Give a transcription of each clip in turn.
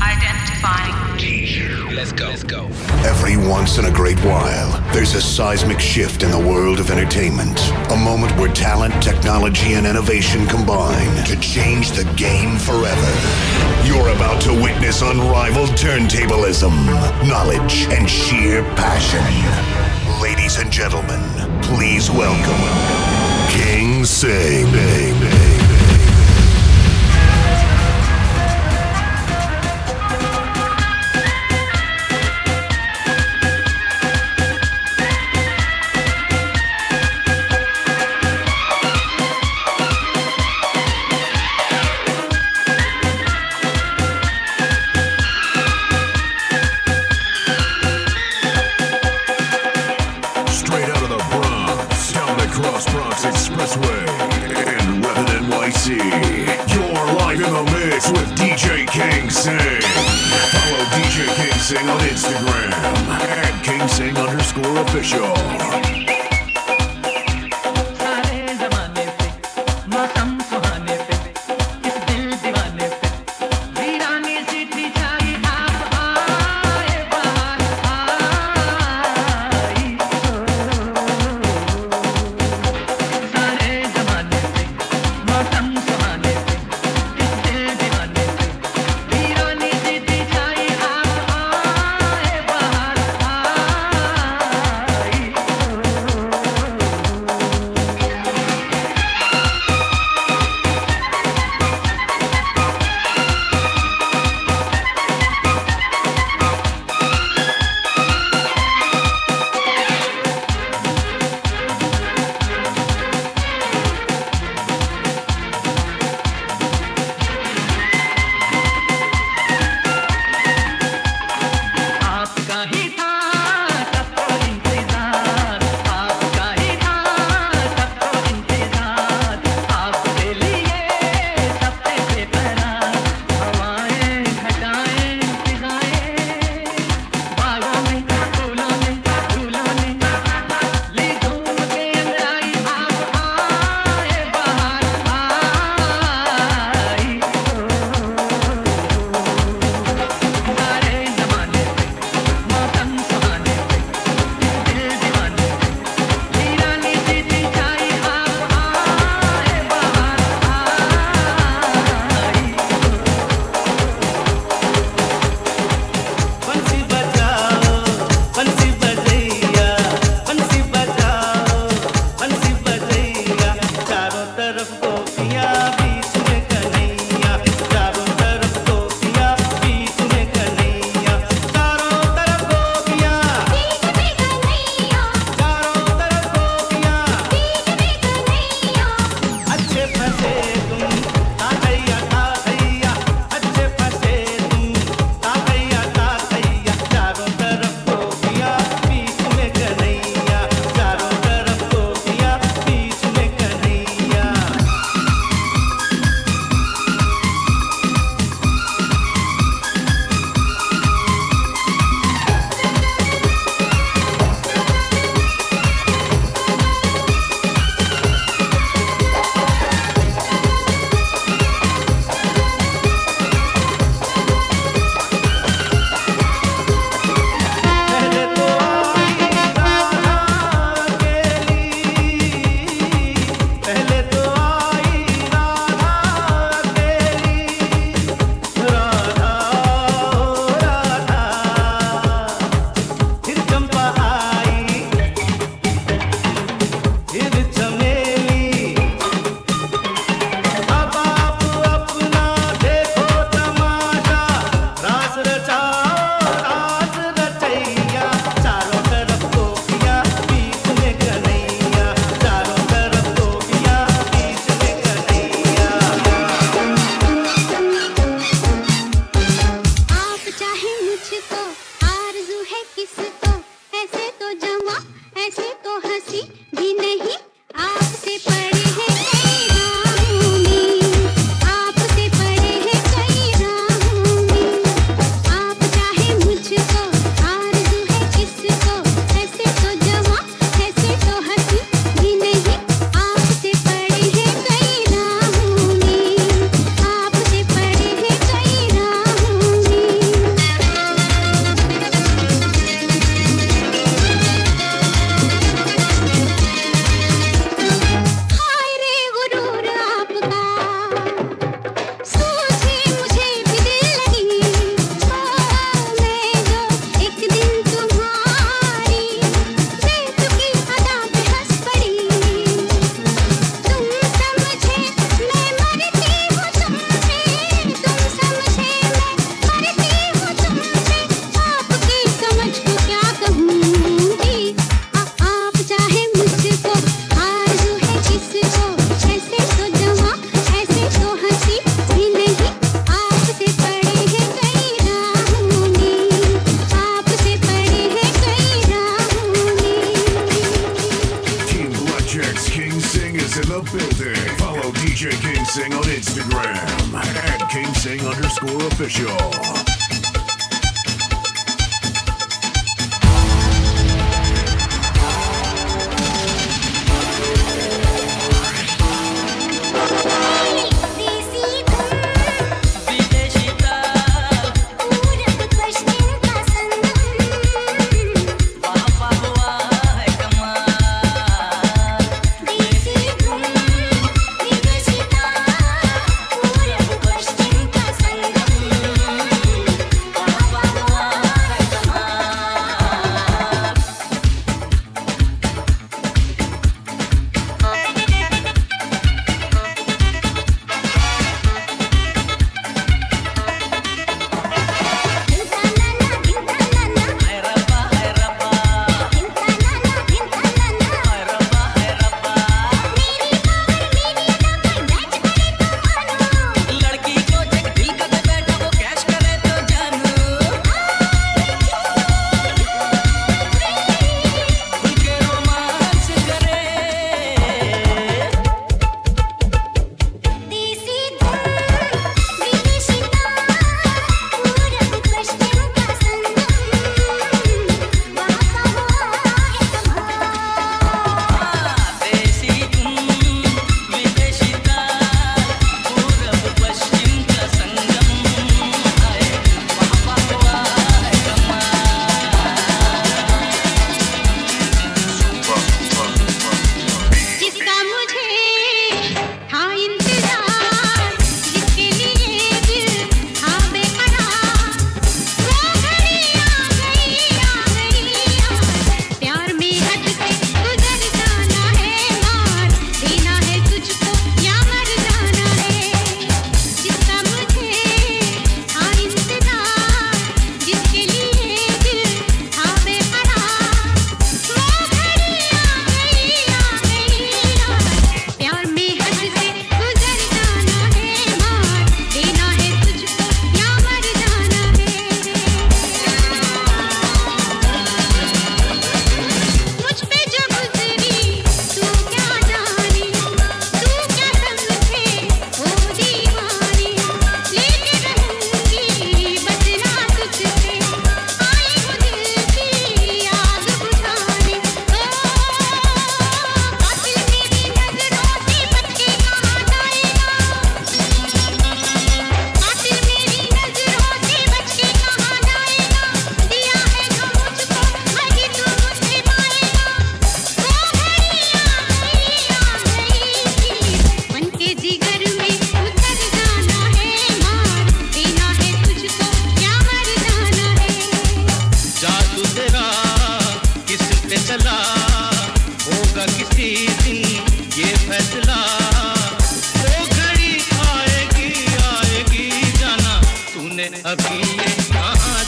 Identifying. Let's go. Let's go. Every once in a great while, there's a seismic shift in the world of entertainment. A moment where talent, technology, and innovation combine to change the game forever. You're about to witness unrivaled turntablism, knowledge, and sheer passion. Ladies and gentlemen, please welcome King Sing. Sing on Instagram at King Sing underscore official.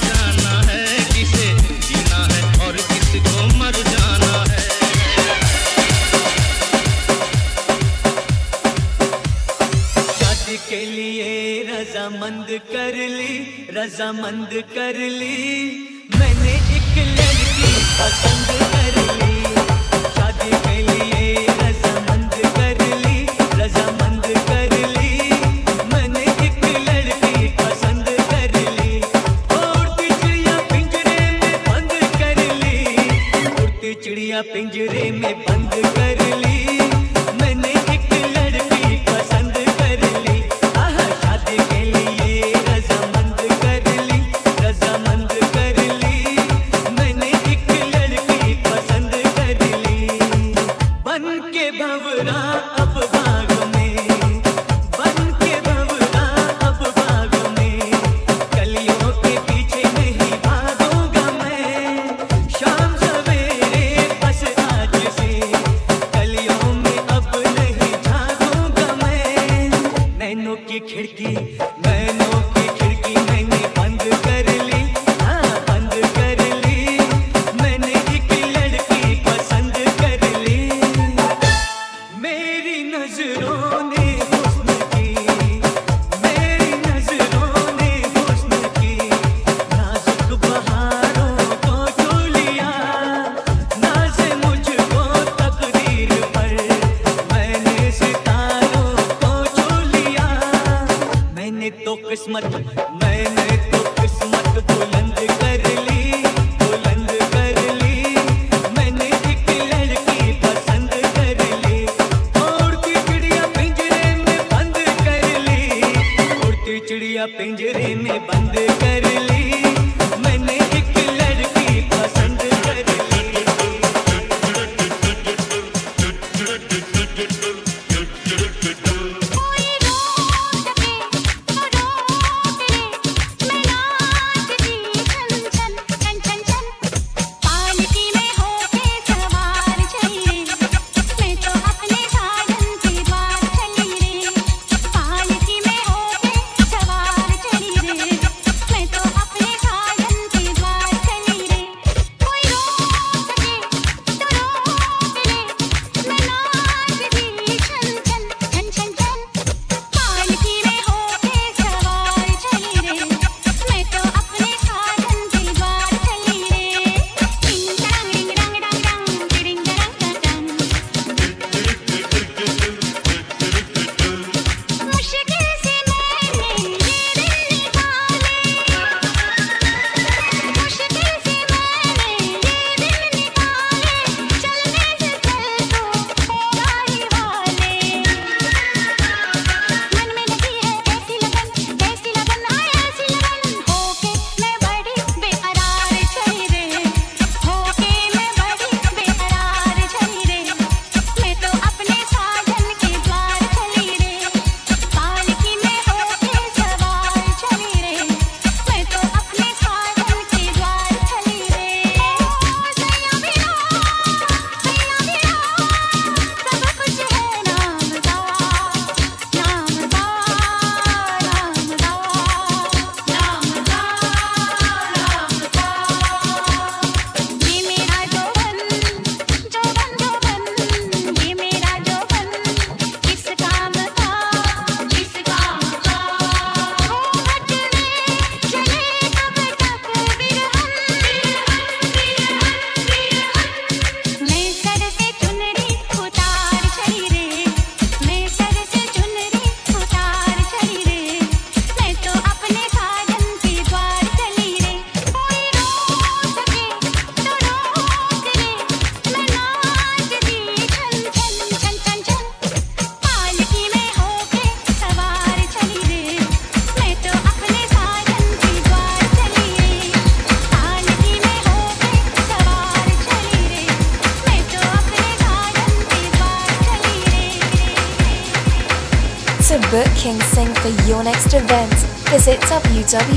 जाना है किसे जीना है और मर जाना है के लिए रजामंद कर ली, रजामंद कर ली।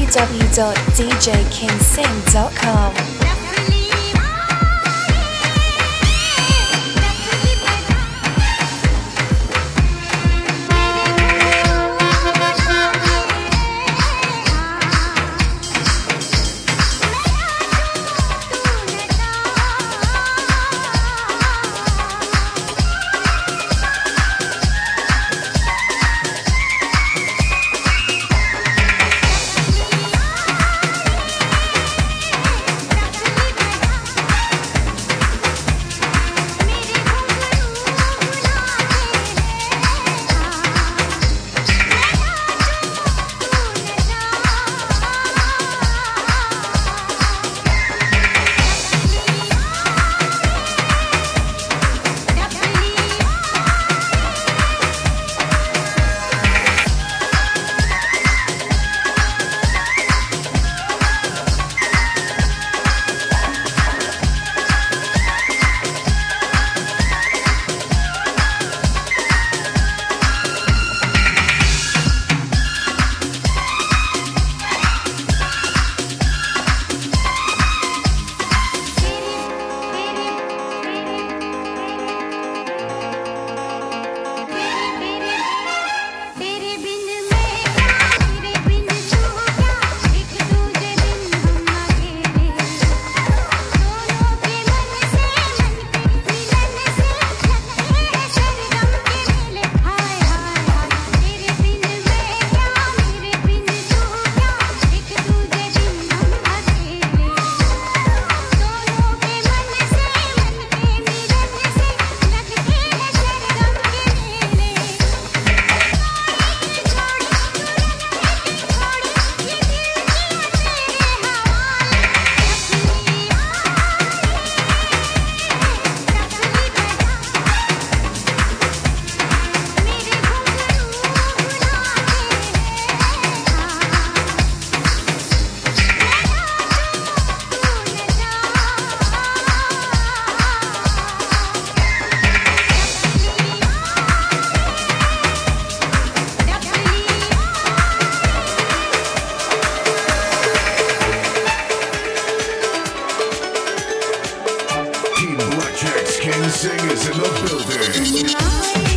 www.djkingsing.com. Singers in the building.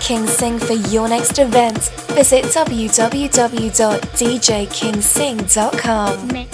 King Sing for your next event, visit www.djkingsing.com.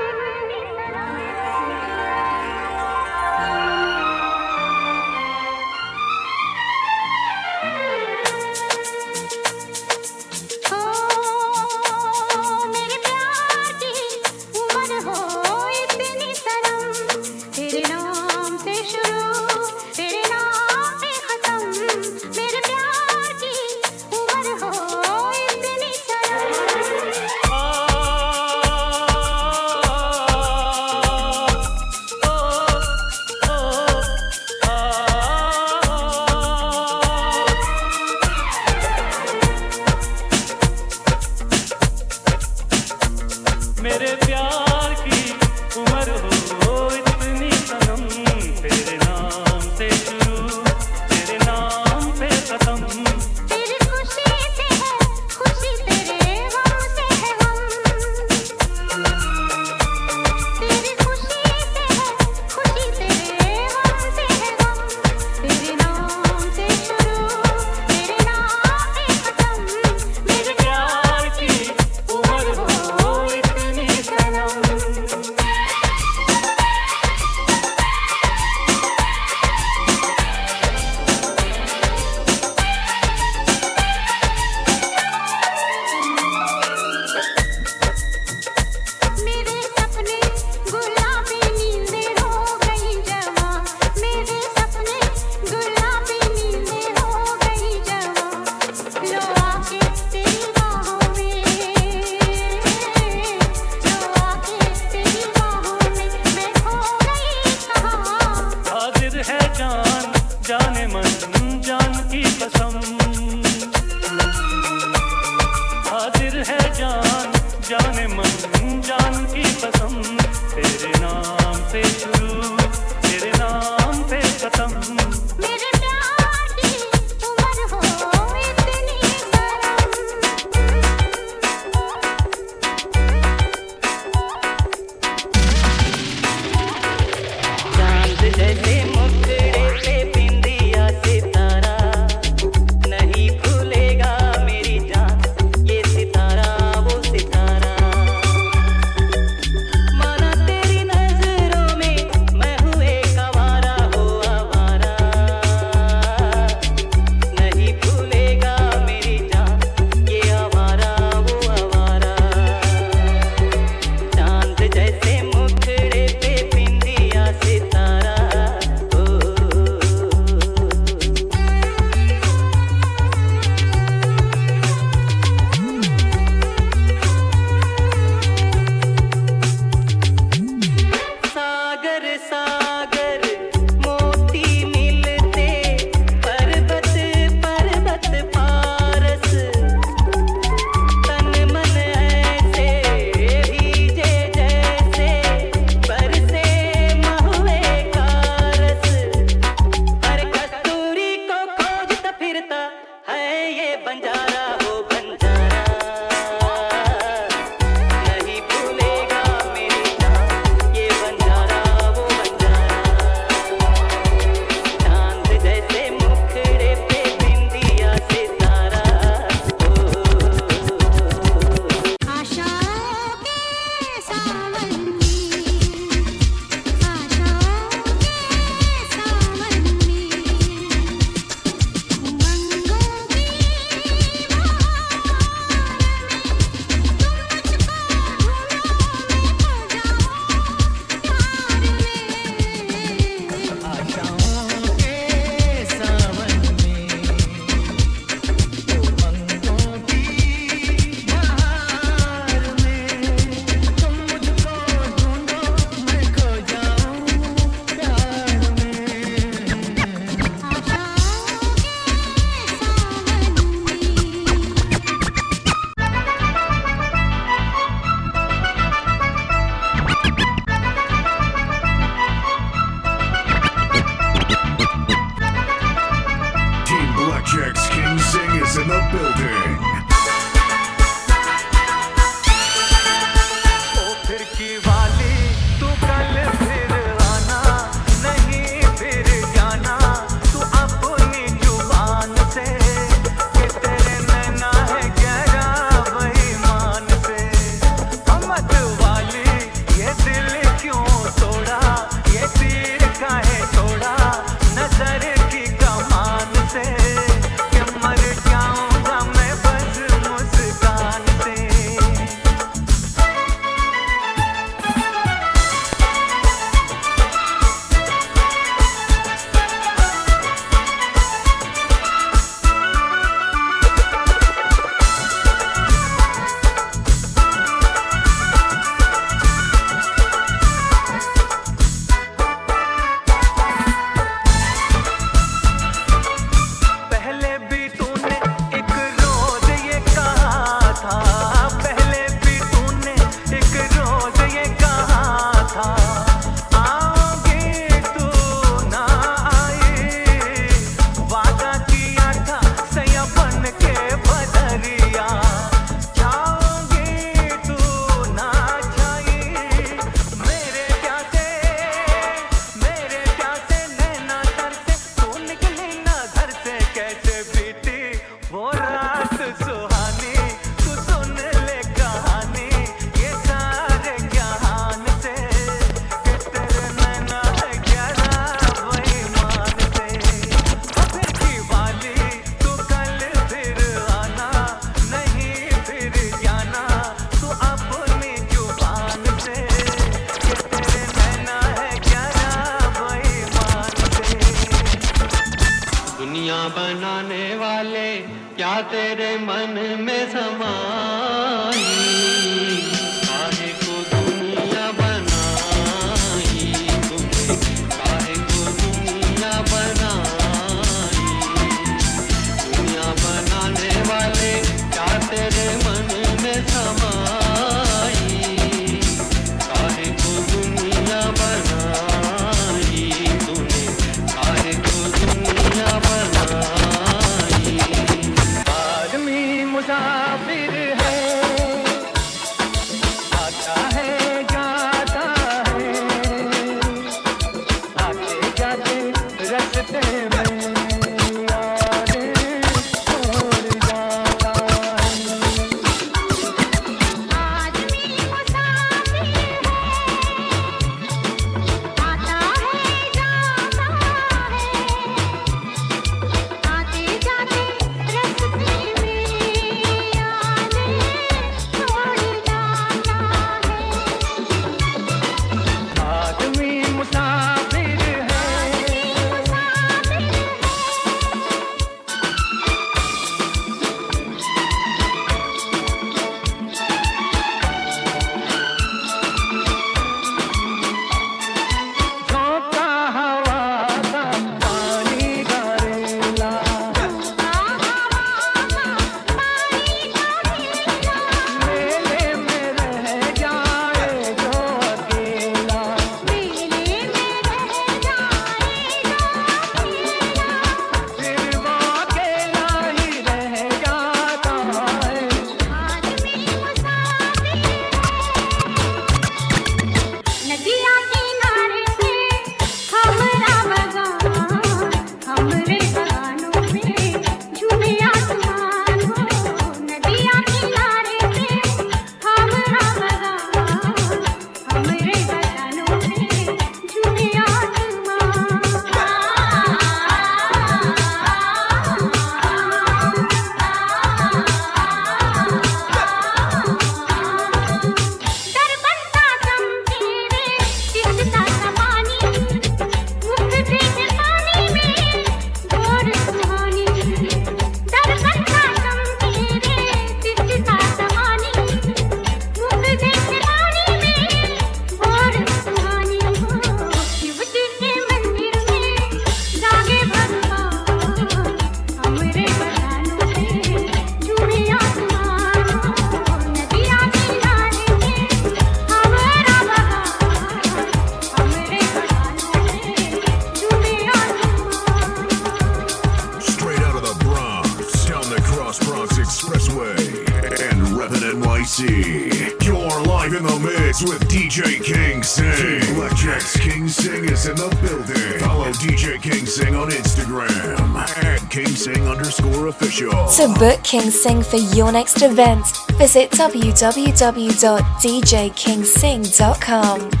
next event, visit www.djkingsing.com.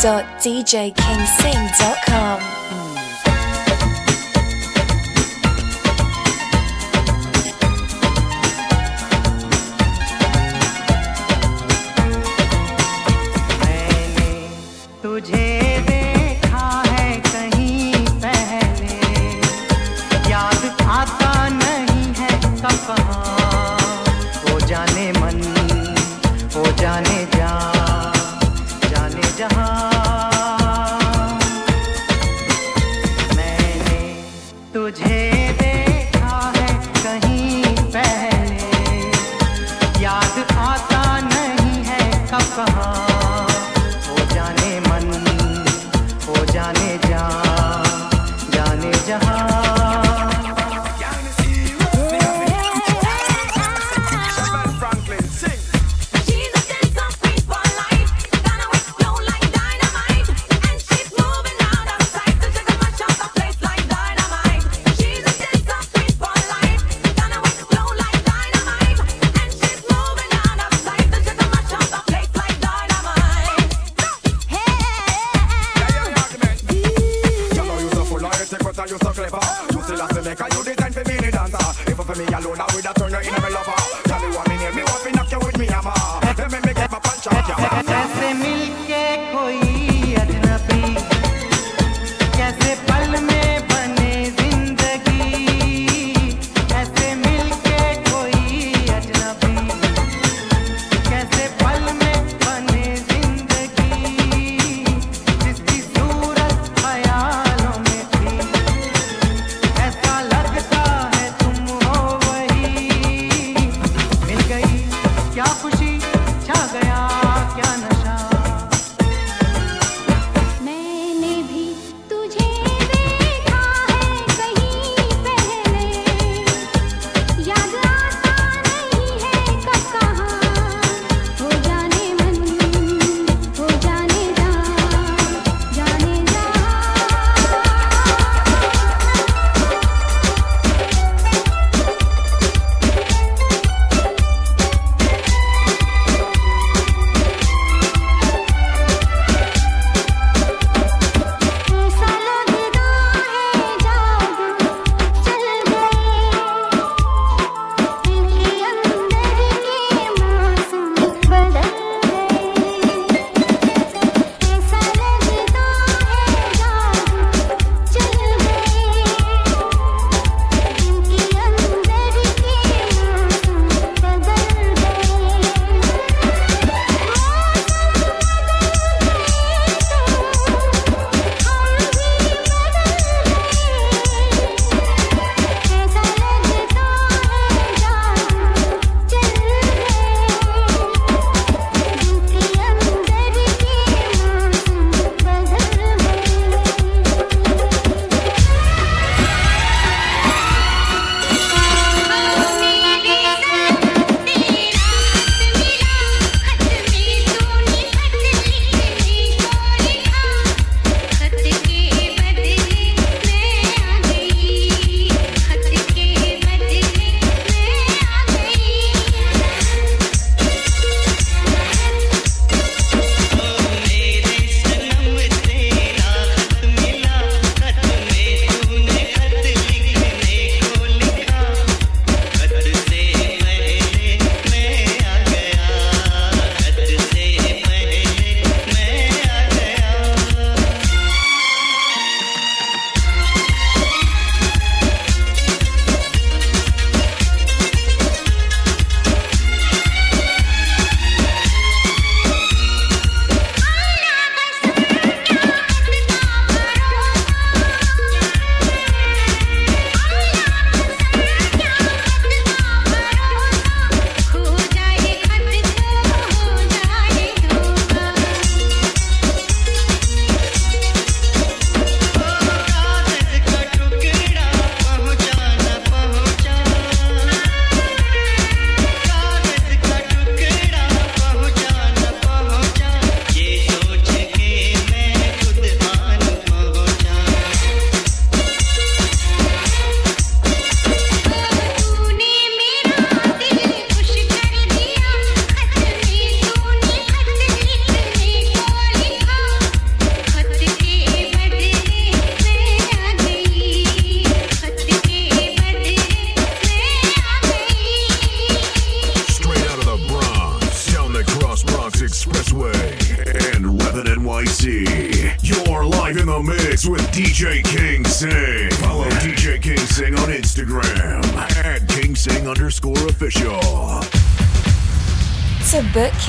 www.djkingsing.com. मैंने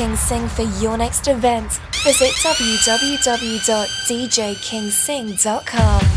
To King Sing for your next event, visit www.djkingsing.com.